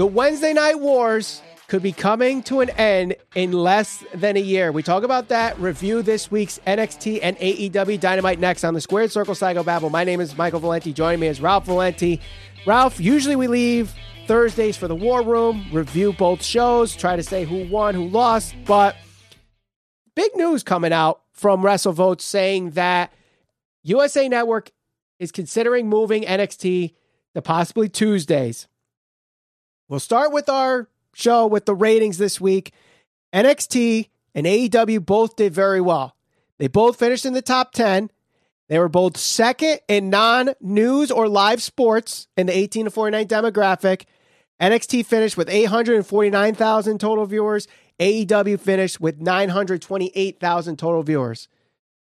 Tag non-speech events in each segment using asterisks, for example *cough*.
The Wednesday Night Wars could be coming to an end in less than a year. We talk about that. Review this week's NXT and AEW Dynamite next on the Squared Circle Psychobabble. My name is Michael Valenti. Joining me is Ralph Valenti. Ralph, usually we leave Thursdays for the War Room, review both shows, try to say who won, who lost. But big news coming out from WrestleVotes saying that USA Network is considering moving NXT to possibly Tuesdays. We'll start with our show with the ratings this week. NXT and AEW both did very well. They both finished in the top 10. They were both second in non news or live sports in the 18 to 49 demographic. NXT finished with 849,000 total viewers. AEW finished with 928,000 total viewers.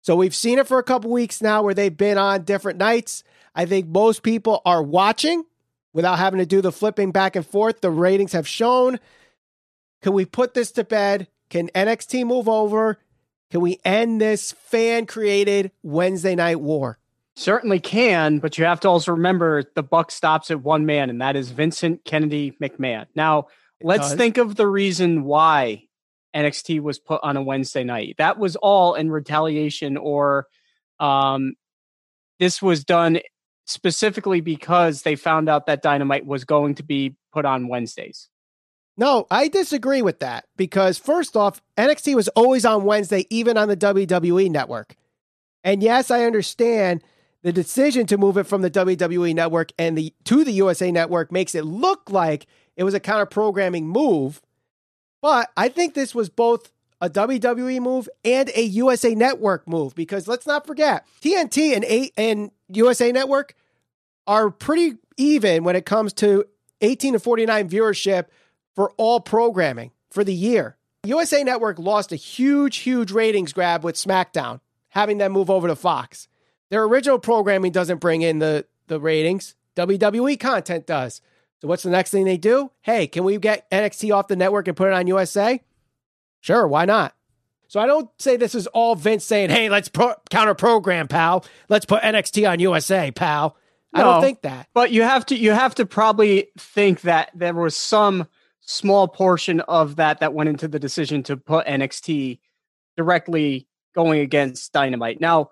So we've seen it for a couple weeks now where they've been on different nights. I think most people are watching without having to do the flipping back and forth. The ratings have shown. Can we put this to bed? Can NXT move over? Can we end this fan created Wednesday night war? Certainly can, but you have to also remember the buck stops at one man, and that is Vincent Kennedy McMahon. Now, it let's does. think of the reason why NXT was put on a Wednesday night. That was all in retaliation, or um, this was done specifically because they found out that Dynamite was going to be put on Wednesdays. No, I disagree with that because first off, NXT was always on Wednesday, even on the WWE network. And yes, I understand the decision to move it from the WWE network and the to the USA network makes it look like it was a counter programming move. But I think this was both a WWE move and a USA network move because let's not forget TNT and a and USA network are pretty even when it comes to 18 to 49 viewership for all programming for the year. USA Network lost a huge, huge ratings grab with SmackDown, having them move over to Fox. Their original programming doesn't bring in the, the ratings, WWE content does. So, what's the next thing they do? Hey, can we get NXT off the network and put it on USA? Sure, why not? So, I don't say this is all Vince saying, hey, let's pro- counter program, pal. Let's put NXT on USA, pal. No, I don't think that. But you have to you have to probably think that there was some small portion of that that went into the decision to put NXT directly going against Dynamite. Now,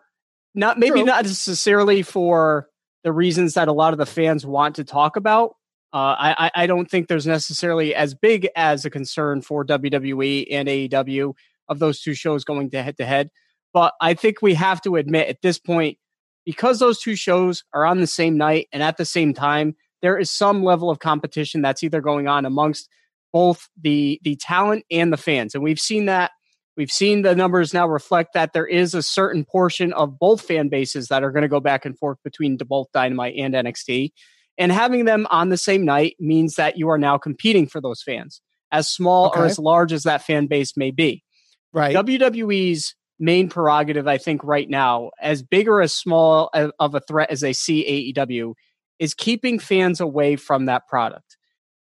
not maybe True. not necessarily for the reasons that a lot of the fans want to talk about. Uh, I, I don't think there's necessarily as big as a concern for WWE and AEW of those two shows going to head to head. But I think we have to admit at this point, because those two shows are on the same night and at the same time, there is some level of competition that's either going on amongst both the the talent and the fans. And we've seen that we've seen the numbers now reflect that there is a certain portion of both fan bases that are going to go back and forth between both Dynamite and NXT. And having them on the same night means that you are now competing for those fans, as small okay. or as large as that fan base may be. Right. WWE's main prerogative, I think, right now, as big or as small of a threat as they see AEW, is keeping fans away from that product.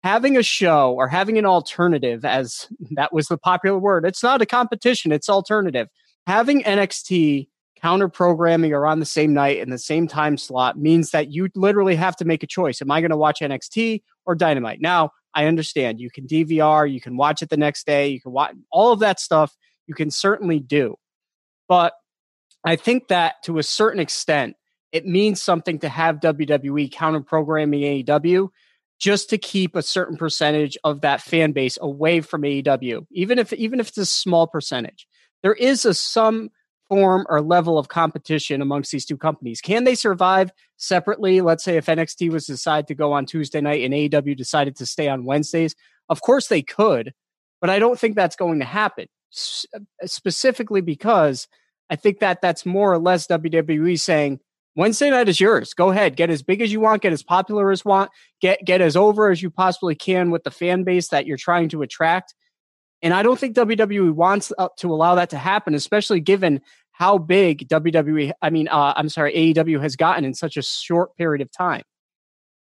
Having a show or having an alternative, as *laughs* that was the popular word, it's not a competition, it's alternative. Having NXT counter programming or on the same night in the same time slot means that you literally have to make a choice. Am I going to watch NXT or Dynamite? Now, I understand you can DVR, you can watch it the next day, you can watch all of that stuff. You can certainly do. But I think that to a certain extent, it means something to have WWE counter programming AEW just to keep a certain percentage of that fan base away from AEW, even if even if it's a small percentage. There is a some form or level of competition amongst these two companies. Can they survive separately? Let's say if NXT was decided to go on Tuesday night and AEW decided to stay on Wednesdays, of course they could, but I don't think that's going to happen. Uh, specifically because I think that that's more or less WWE saying Wednesday night is yours. Go ahead, get as big as you want, get as popular as want, get get as over as you possibly can with the fan base that you're trying to attract. And I don't think WWE wants to allow that to happen, especially given how big WWE, I mean, uh, I'm sorry, AEW has gotten in such a short period of time.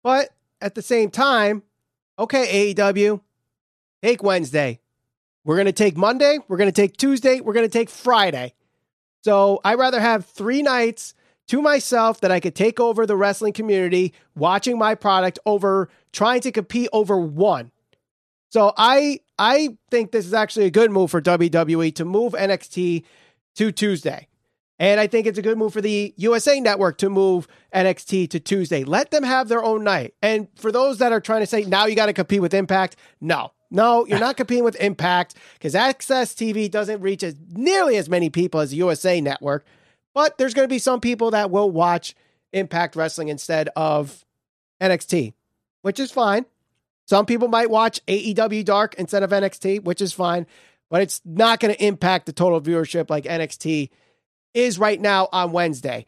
But at the same time, okay, AEW, take Wednesday, we're going to take Monday, we're going to take Tuesday, we're going to take Friday. So I rather have three nights to myself that I could take over the wrestling community, watching my product over trying to compete over one. So I I think this is actually a good move for WWE to move NXT to Tuesday. And I think it's a good move for the USA Network to move NXT to Tuesday. Let them have their own night. And for those that are trying to say now you got to compete with Impact, no. No, you're not competing with Impact because AXS TV doesn't reach as nearly as many people as the USA Network. But there's going to be some people that will watch Impact Wrestling instead of NXT, which is fine. Some people might watch AEW Dark instead of NXT, which is fine, but it's not going to impact the total viewership like NXT is right now on Wednesday.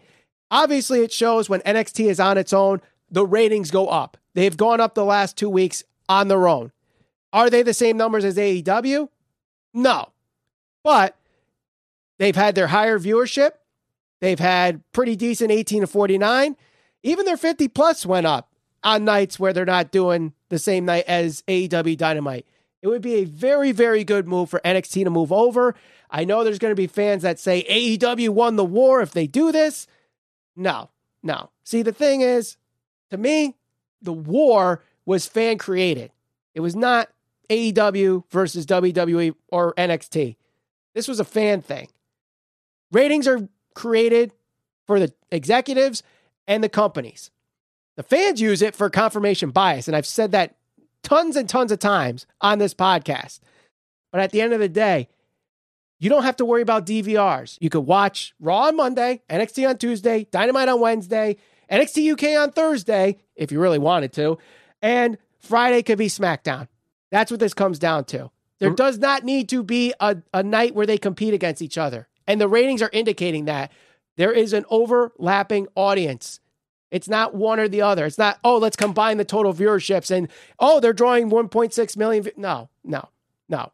Obviously, it shows when NXT is on its own, the ratings go up. They've gone up the last two weeks on their own. Are they the same numbers as AEW? No. But they've had their higher viewership. They've had pretty decent 18 to 49. Even their 50 plus went up on nights where they're not doing the same night as AEW Dynamite. It would be a very, very good move for NXT to move over. I know there's going to be fans that say AEW won the war if they do this. No, no. See, the thing is, to me, the war was fan created. It was not AEW versus WWE or NXT. This was a fan thing. Ratings are created for the executives and the companies. The fans use it for confirmation bias. And I've said that tons and tons of times on this podcast. But at the end of the day, you don't have to worry about DVRs. You could watch Raw on Monday, NXT on Tuesday, Dynamite on Wednesday, NXT UK on Thursday, if you really wanted to, and Friday could be SmackDown. That's what this comes down to. There does not need to be a, a night where they compete against each other. And the ratings are indicating that there is an overlapping audience. It's not one or the other. It's not, oh, let's combine the total viewerships and, oh, they're drawing 1.6 million. No, no, no.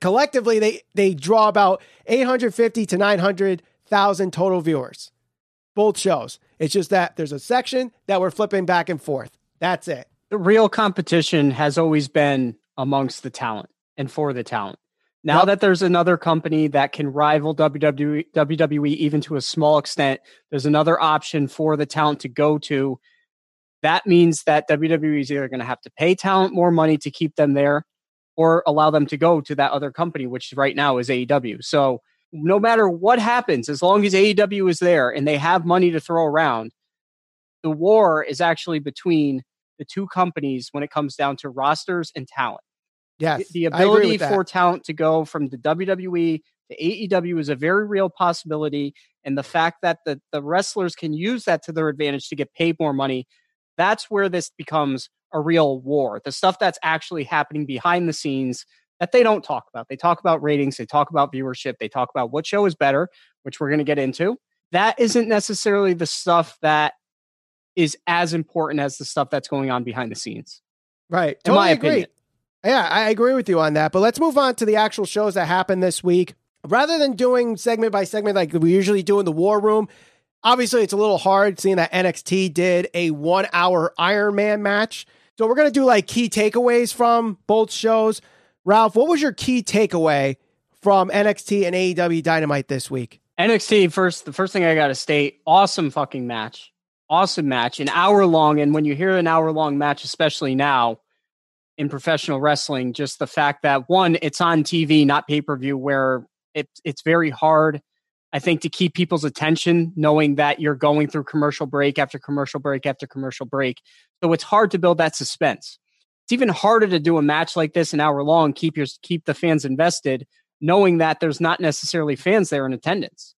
Collectively, they, they draw about 850 to 900,000 total viewers, both shows. It's just that there's a section that we're flipping back and forth. That's it. The real competition has always been amongst the talent and for the talent. Now yep. that there's another company that can rival WWE, WWE even to a small extent, there's another option for the talent to go to. That means that WWE is either going to have to pay talent more money to keep them there or allow them to go to that other company, which right now is AEW. So no matter what happens, as long as AEW is there and they have money to throw around, the war is actually between the two companies when it comes down to rosters and talent. Yes, the, the ability for talent to go from the WWE to AEW is a very real possibility, and the fact that the the wrestlers can use that to their advantage to get paid more money, that's where this becomes a real war. The stuff that's actually happening behind the scenes that they don't talk about. They talk about ratings, they talk about viewership, they talk about what show is better, which we're going to get into. That isn't necessarily the stuff that is as important as the stuff that's going on behind the scenes. Right. Totally in my agree. opinion. Yeah, I agree with you on that. But let's move on to the actual shows that happened this week. Rather than doing segment by segment like we usually do in the War Room, obviously it's a little hard seeing that NXT did a one hour Iron Man match. So we're going to do like key takeaways from both shows. Ralph, what was your key takeaway from NXT and AEW Dynamite this week? NXT first. The first thing I got to state: awesome fucking match, awesome match, an hour long. And when you hear an hour long match, especially now, in professional wrestling, just the fact that one, it's on TV, not pay per view, where it, it's very hard, I think, to keep people's attention, knowing that you're going through commercial break after commercial break after commercial break. So it's hard to build that suspense. It's even harder to do a match like this an hour long, keep your keep the fans invested, knowing that there's not necessarily fans there in attendance.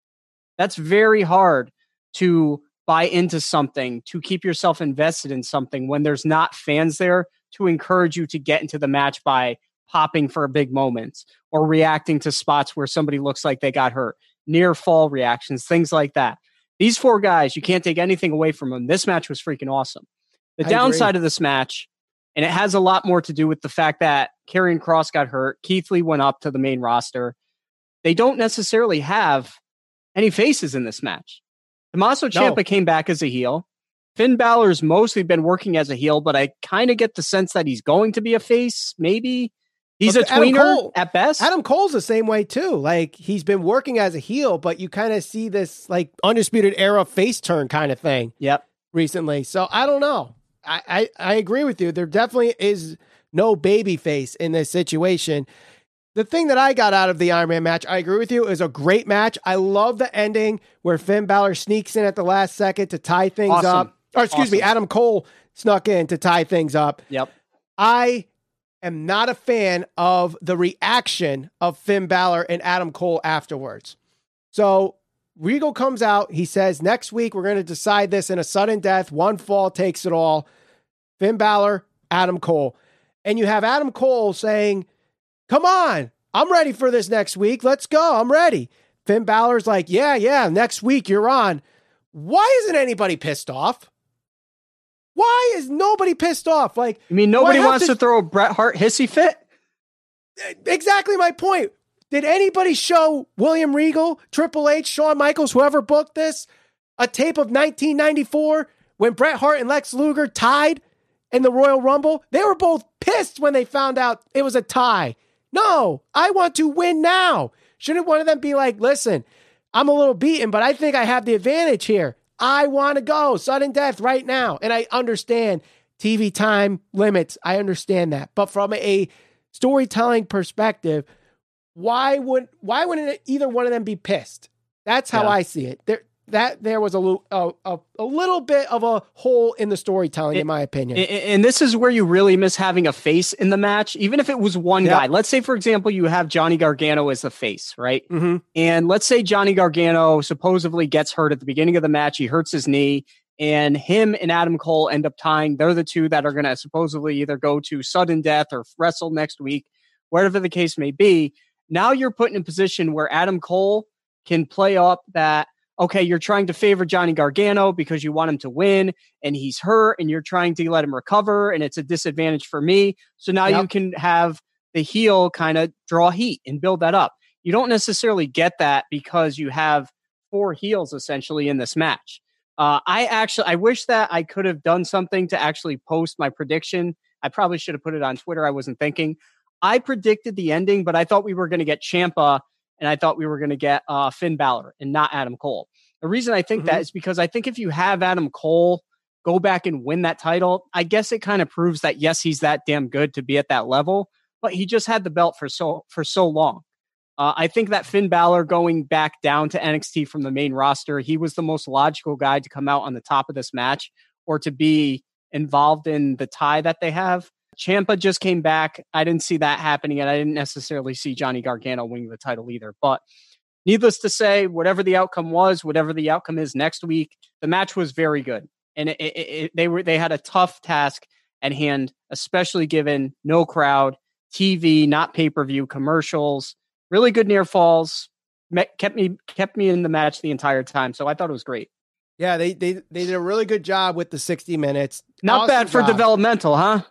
That's very hard to buy into something, to keep yourself invested in something when there's not fans there to encourage you to get into the match by popping for a big moments or reacting to spots where somebody looks like they got hurt, near fall reactions, things like that. These four guys, you can't take anything away from them. This match was freaking awesome. The I downside agree. of this match, and it has a lot more to do with the fact that Karrion Kross got hurt, Keith Lee went up to the main roster. They don't necessarily have any faces in this match. Tommaso Ciampa no. came back as a heel. Finn Balor's mostly been working as a heel, but I kind of get the sense that he's going to be a face. Maybe he's a tweener Cole, at best. Adam Cole's the same way too. Like he's been working as a heel, but you kind of see this like undisputed era face turn kind of thing. Yep. Recently, so I don't know. I, I I agree with you. There definitely is no baby face in this situation. The thing that I got out of the Iron Man match, I agree with you, is a great match. I love the ending where Finn Balor sneaks in at the last second to tie things Awesome. up. Or excuse Awesome. me, Adam Cole snuck in to tie things up. Yep. I am not a fan of the reaction of Finn Balor and Adam Cole afterwards. So Regal comes out. He says, next week we're going to decide this in a sudden death. One fall takes it all. Finn Balor, Adam Cole. And you have Adam Cole saying, come on, I'm ready for this next week. Let's go. I'm ready. Finn Balor's like, yeah, yeah, next week you're on. Why isn't anybody pissed off? Why is nobody pissed off? Like, I mean, nobody wants to- to throw a Bret Hart hissy fit. Eh, exactly my point. Did anybody show William Regal, Triple H, Shawn Michaels, whoever booked this, a tape of 1994 when Bret Hart and Lex Luger tied in the Royal Rumble? They were both pissed when they found out it was a tie. No, I want to win now. Shouldn't one of them be like, listen, I'm a little beaten, but I think I have the advantage here. I want to go sudden death right now. And I understand TV time limits. I understand that. But from a storytelling perspective, why would why wouldn't either one of them be pissed? That's how Yeah. I see it. That there was a, little- a, a, a little bit of a hole in the storytelling, in my opinion. A- And this is where you really miss having a face in the match, even if it was one Yeah. guy. Let's say, for example, you have Johnny Gargano as the face, right? mm-hmm. And let's say Johnny Gargano supposedly gets hurt at the beginning of the match. He hurts his knee, and him and Adam Cole end up tying. They're the two that are going to supposedly either go to sudden death or wrestle next week, whatever the case may be. Now you're put in a position where Adam Cole can play up that, okay, you're trying to favor Johnny Gargano because you want him to win, and he's hurt, and you're trying to let him recover, and it's a disadvantage for me. So now Yep. you can have the heel kind of draw heat and build that up you don't necessarily get that because you have four heels essentially in this match. Uh, I actually, I wish that I could have done something to actually post my prediction. I probably should have put it on Twitter. I wasn't thinking. I predicted the ending, but I thought we were going to get Ciampa and I thought we were going to get uh, Finn Balor and not Adam Cole. The reason I think that is because I think if you have Adam Cole go back and win that title, I guess it kind of proves that yes, he's that damn good to be at that level, but he just had the belt for so for so long. Uh, I think that Finn Balor going back down to NXT from the main roster, he was the most logical guy to come out on the top of this match or to be involved in the tie that they have. Ciampa just came back. I didn't see that happening, and I didn't necessarily see Johnny Gargano winning the title either. But needless to say, whatever the outcome was, whatever the outcome is next week, the match was very good, and it, it, it, they were they had a tough task at hand, especially given no crowd, TV, not pay per view, commercials, really good near falls, kept me kept me in the match the entire time. So I thought it was great. Yeah, they, they they did a really good job with the 60 minutes. Not Awesome bad for job. developmental, huh?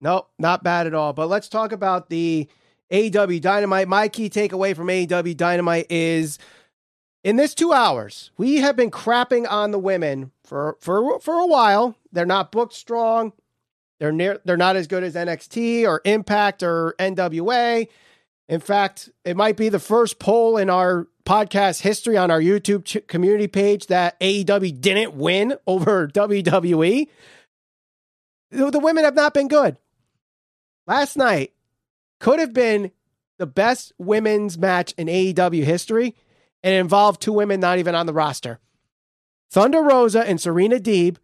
Nope, not bad at all. But let's talk about the AEW Dynamite. My key takeaway from AEW Dynamite is in this two hours, we have been crapping on the women for for for a while. They're not booked strong. They're near they're not as good as NXT or Impact or NWA. In fact, it might be the first poll in our podcast history on our YouTube ch- community page that AEW didn't win over *laughs* WWE. The the women have not been good. Last night could have been the best women's match in AEW history, and involved two women not even on the roster. Thunder Rosa and Serena Deeb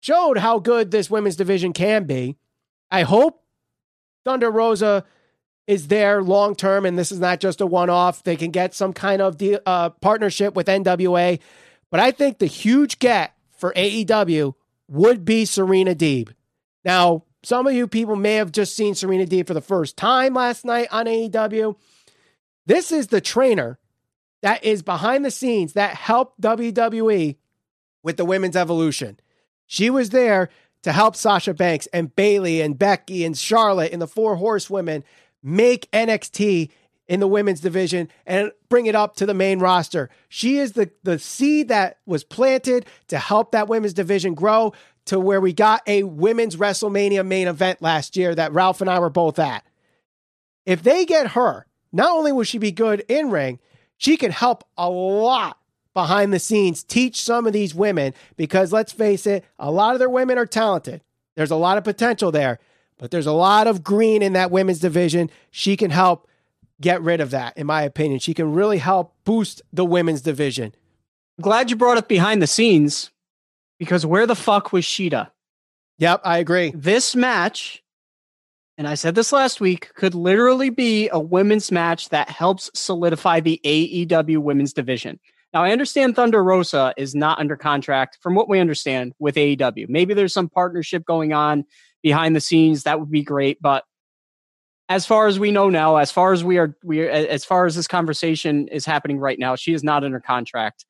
showed how good this women's division can be. I hope Thunder Rosa is there long term, and this is not just a one off. They can get some kind of uh, partnership with NWA. But I think the huge get for AEW would be Serena Deeb. Now, some of you people may have just seen Serena D for the first time last night on AEW. This is the trainer that is behind the scenes that helped WWE with the women's evolution. She was there to help Sasha Banks and Bayley and Becky and Charlotte and the four horsewomen make NXT in the women's division and bring it up to the main roster. She is the, the seed that was planted to help that women's division grow to where we got a women's WrestleMania main event last year that Ralph and I were both at. If they get her, not only will she be good in ring, she can help a lot behind the scenes teach some of these women because let's face it, a lot of their women are talented. There's a lot of potential there. but there's a lot of green in that women's division. She can help get rid of that, in my opinion. She can really help boost the women's division. Glad you brought up behind the scenes because where the fuck was Shida? Yep, I agree. This match, and I said this last week, could literally be a women's match that helps solidify the AEW women's division. Now, I understand Thunder Rosa is not under contract, from what we understand, with AEW. Maybe there's some partnership going on behind the scenes. That would be great. But as far as we know now, as far as we are, we as far as this conversation is happening right now, she is not under contract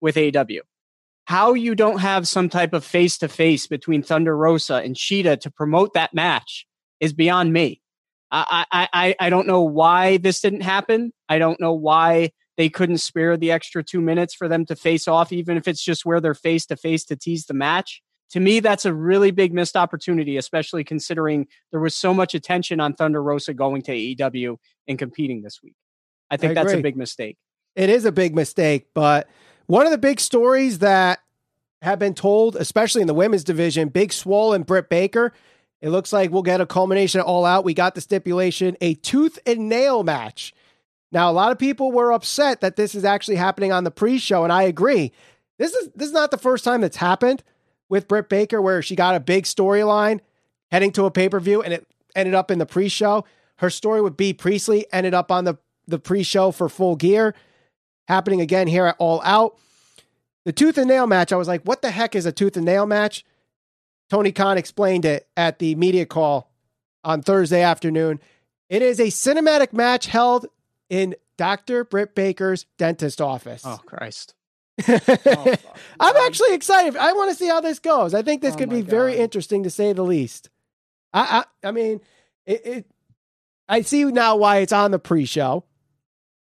with AEW. How you don't have some type of face to face between Thunder Rosa and Shida to promote that match is beyond me. I, I, I, I don't know why this didn't happen. I don't know why they couldn't spare the extra two minutes for them to face off, even if it's just where they're face to face to tease the match. To me, that's a really big missed opportunity, especially considering there was so much attention on Thunder Rosa going to AEW and competing this week. I think I that's a big mistake. It is a big mistake, but one of the big stories that have been told, especially in the women's division, Big Swole and Britt Baker. It looks like we'll get a culmination all out. We got the stipulation, a tooth and nail match now, a lot of people were upset that this is actually happening on the pre-show, and I agree. This is this is not the first time that's happened with Britt Baker, where she got a big storyline heading to a pay-per-view, and it ended up in the pre-show. Her story with Bea Priestley ended up on the the pre-show for Full Gear, happening again here at All Out. The tooth and nail match, I was like, what the heck is a tooth and nail match? Tony Khan explained it at the media call on Thursday afternoon. It is a cinematic match held in Dr. Britt Baker's dentist office. Oh, Christ. *laughs* oh, I'm actually excited. I want to see how this goes. I think this oh could be God. very interesting to say the least. I I, I mean, it, it, I see now why it's on the pre-show,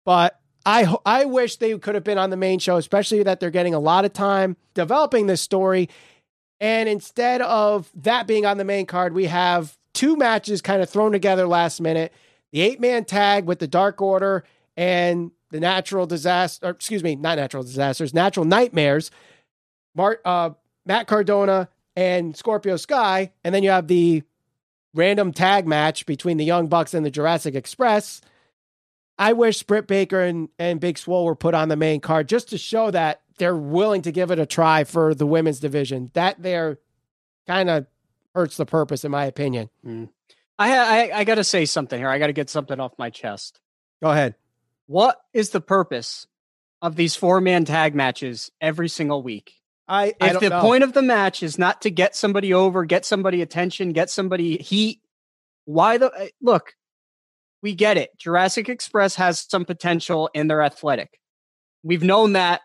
but I I wish they could have been on the main show, especially that they're getting a lot of time developing this story. And instead of that being on the main card, we have two matches kind of thrown together last minute the eight man tag with the Dark Order and the natural disaster, excuse me, not natural disasters, natural nightmares. Mart, uh, Matt Cardona and Scorpio Sky, and then you have the random tag match between the Young Bucks and the Jurassic Express. I wish Britt Baker and, and Big Swole were put on the main card just to show that they're willing to give it a try for the women's division. That there kind of hurts the purpose, in my opinion. Mm. I, I, I got to say something here. I got to get something off my chest. Go ahead. What is the purpose of these four man tag matches every single week? I, I if the know. point of the match is not to get somebody over, get somebody attention, get somebody heat, why the eh, look? We get it. Jurassic Express has some potential and they're athletic. We've known that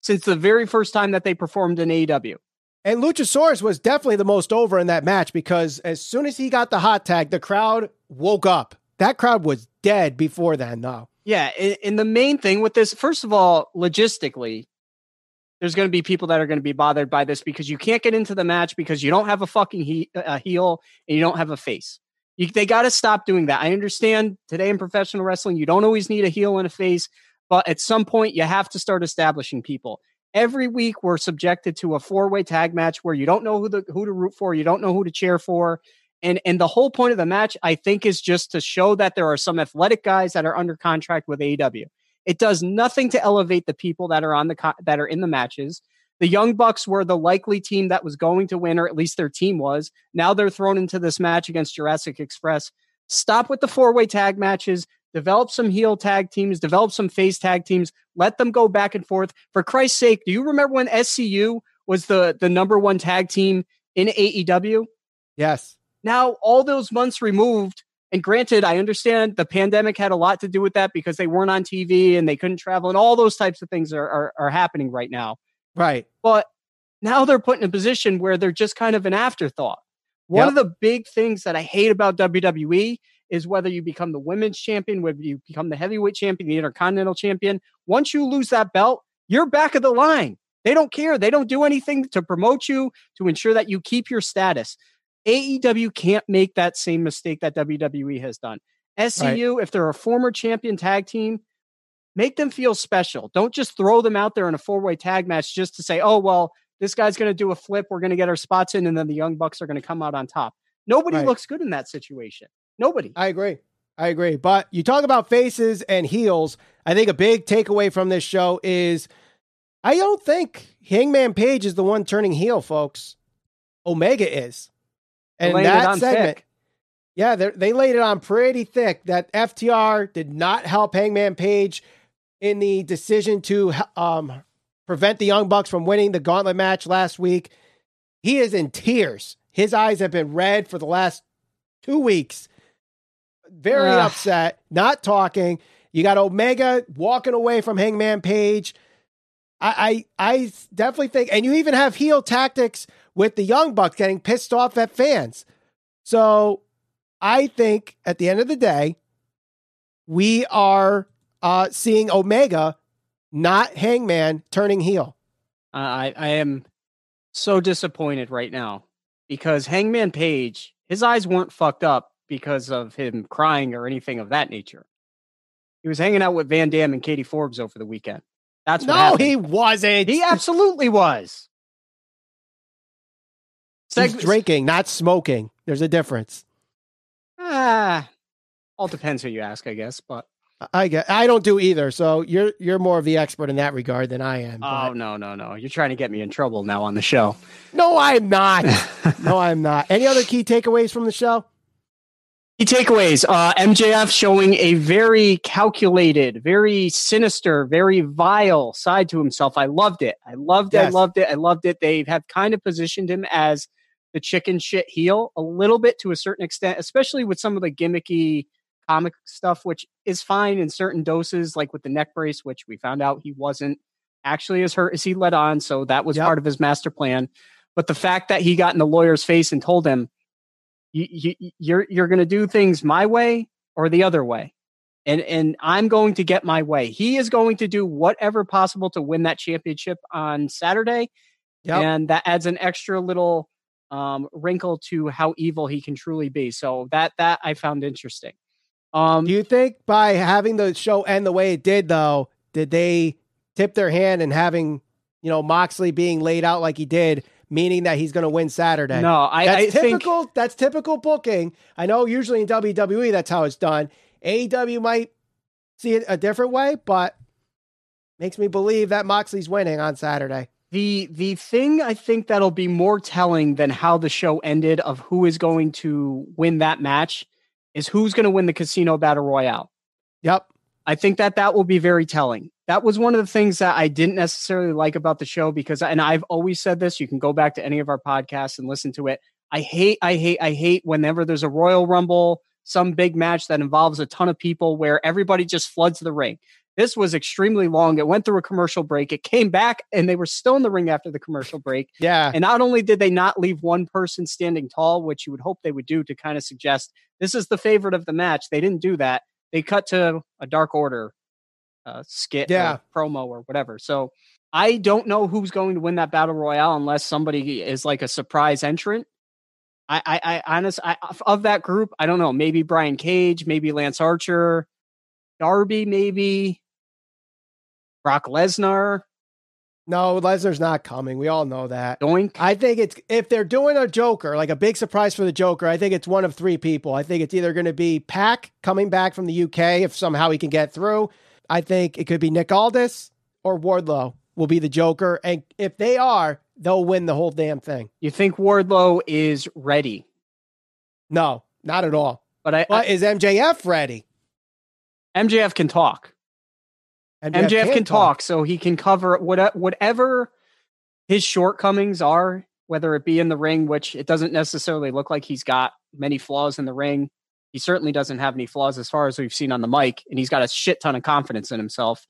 since the very first time that they performed in AEW. And Luchasaurus was definitely the most over in that match because as soon as he got the hot tag, the crowd woke up. That crowd was dead before then, though. Yeah. And the main thing with this, first of all, logistically, there's going to be people that are going to be bothered by this because you can't get into the match because you don't have a fucking he- a heel and you don't have a face. You, they got to stop doing that. I understand today in professional wrestling, you don't always need a heel and a face, but at some point, you have to start establishing people every week we're subjected to a four-way tag match where you don't know who the who to root for, you don't know who to cheer for. And and the whole point of the match, I think, is just to show that there are some athletic guys that are under contract with AEW. It does nothing to elevate the people that are on the that are in the matches. The Young Bucks were the likely team that was going to win, or at least their team was. Now they're thrown into this match against Jurassic Express. Stop with the four way tag matches develop some heel tag teams, develop some face tag teams, let them go back and forth. For Christ's sake, do you remember when SCU was the, the number one tag team in AEW? Yes. Now, all those months removed, and granted, I understand the pandemic had a lot to do with that because they weren't on TV and they couldn't travel, and all those types of things are, are, are happening right now. Right. But now they're put in a position where they're just kind of an afterthought. One yep. of the big things that I hate about WWE is whether you become the women's champion, whether you become the heavyweight champion, the intercontinental champion. Once you lose that belt, you're back of the line. They don't care. They don't do anything to promote you to ensure that you keep your status. AEW can't make that same mistake that WWE has done. SCU, right. if they're a former champion tag team, make them feel special. Don't just throw them out there in a four way tag match just to say, oh, well, this guy's going to do a flip. We're going to get our spots in, and then the Young Bucks are going to come out on top. Nobody Right. looks good in that situation. Nobody. I agree. I agree. But you talk about faces and heels. I think a big takeaway from this show is I don't think Hangman Page is the one turning heel, folks. Omega is. And that segment, thick. yeah, they laid it on pretty thick. That FTR did not help Hangman Page in the decision to um, prevent the Young Bucks from winning the gauntlet match last week. He is in tears. His eyes have been red for the last two weeks. Very Ugh. upset, not talking. You got Omega walking away from Hangman Page. I, I I definitely think, and you even have heel tactics with the Young Bucks getting pissed off at fans. So I think at the end of the day, we are uh, seeing Omega, not Hangman, turning heel. I, I am so disappointed right now because Hangman Page, his eyes weren't fucked up because of him crying or anything of that nature. He was hanging out with Van Dam and Katie Forbes over the weekend. That's what no, happened. he wasn't. He absolutely was. He's Seg- drinking, not smoking. There's a difference. Ah, all depends who you ask, I guess. But I get. I don't do either. So you're you're more of the expert in that regard than I am. oh but- no, no, no! You're trying to get me in trouble now on the show. no, I'm not. *laughs* no, I'm not. Any other key takeaways from the show? Key takeaways: uh, MJF showing a very calculated, very sinister, very vile side to himself. I loved it. I loved it. I loved it. I loved it. They have kind of positioned him as the chicken shit heel a little bit to a certain extent, especially with some of the gimmicky comic stuff, which is fine in certain doses, like with the neck brace, which we found out he wasn't actually as hurt as he let on. So that was Yep. part of his master plan. But the fact that he got in the lawyer's face and told him, you, you, you're you're going to do things my way or the other way, and and I'm going to get my way. He is going to do whatever possible to win that championship on Saturday, Yep. and that adds an extra little um, wrinkle to how evil he can truly be. So that that I found interesting. Um, Do you think by having the show end the way it did, though, did they tip their hand and having you know Moxley being laid out like he did, meaning that he's going to win Saturday? no, I, that's I think typical. That's typical booking. I know usually in WWE that's how it's done. AEW might see it a different way, but makes me believe that Moxley's winning on Saturday. The the thing I think that'll be more telling than how the show ended of who is going to win that match is who's going to win the casino battle royale. Yep. I think that that will be very telling. That was one of the things that I didn't necessarily like about the show because and I've always said this, you can go back to any of our podcasts and listen to it. I hate I hate I hate whenever there's a Royal Rumble, some big match that involves a ton of people where everybody just floods the ring. This was extremely long. It went through a commercial break. It came back and they were still in the ring after the commercial break. Yeah. And not only did they not leave one person standing tall, which you would hope they would do to kind of suggest this is the favorite of the match, they didn't do that. They cut to a Dark Order uh, skit, Yeah. or promo, or whatever. So I don't know who's going to win that battle royale unless somebody is like a surprise entrant. I, I, I honest, I, of that group, I don't know. Maybe Brian Cage, maybe Lance Archer, Darby, maybe Brock Lesnar, No, Lesnar's not coming. We all know that. Doink. I think it's if they're doing a Joker, like a big surprise for the Joker, I think it's one of three people. I think it's either going to be Pac coming back from the UK if somehow he can get through. I think it could be Nick Aldis or Wardlow will be the Joker. And if they are, they'll win the whole damn thing. You think Wardlow is ready? No, not at all. But I, But is MJF ready? MJF can talk. MJF can, talk. so he can cover what, whatever his shortcomings are, whether it be in the ring, which it doesn't necessarily look like he's got many flaws in the ring. He certainly doesn't have any flaws as far as we've seen on the mic, and he's got a shit ton of confidence in himself.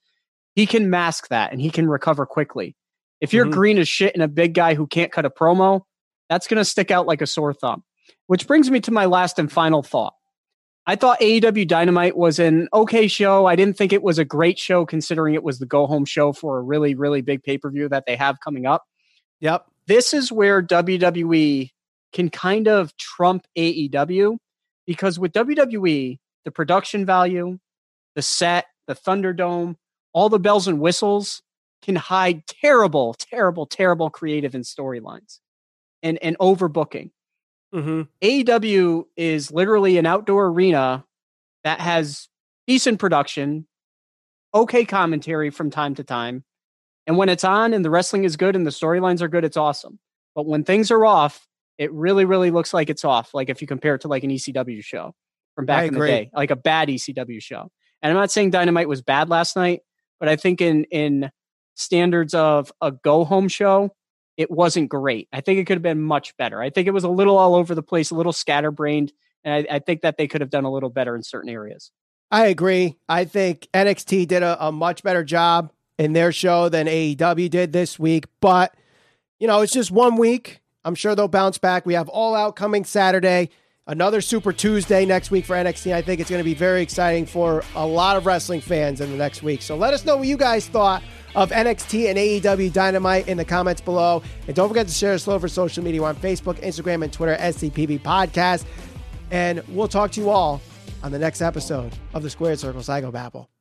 He can mask that and he can recover quickly. If you're Mhm. green as shit and a big guy who can't cut a promo, that's going to stick out like a sore thumb. Which brings me to my last and final thought. I thought AEW Dynamite was an okay show. I didn't think it was a great show considering it was the go home show for a really, really big pay per view that they have coming up. Yep. This is where WWE can kind of trump AEW because with WWE, the production value, the set, the Thunderdome, all the bells and whistles can hide terrible, terrible, terrible creative and storylines and, and overbooking. Mm-hmm. AEW is literally an outdoor arena that has decent production, okay commentary from time to time. And when it's on and the wrestling is good and the storylines are good, it's awesome. But when things are off, it really, really looks like it's off. Like if you compare it to like an ECW show from back in the day, like a bad ECW show. And I'm not saying Dynamite was bad last night, but I think in in standards of a go home show, it wasn't great. I think it could have been much better. I think it was a little all over the place, a little scatterbrained, and I, I think that they could have done a little better in certain areas. I agree. I think NXT did a, a much better job in their show than AEW did this week, but you know, it's just one week. I'm sure they'll bounce back. We have All Out coming Saturday, another Super Tuesday next week for NXT. I think it's going to be very exciting for a lot of wrestling fans in the next week. So let us know what you guys thought of NXT and AEW Dynamite in the comments below. And don't forget to share us over social media. On Facebook, Instagram, and Twitter, SCPB Podcast. And we'll talk to you all on the next episode of the Squared Circle Psychobabble.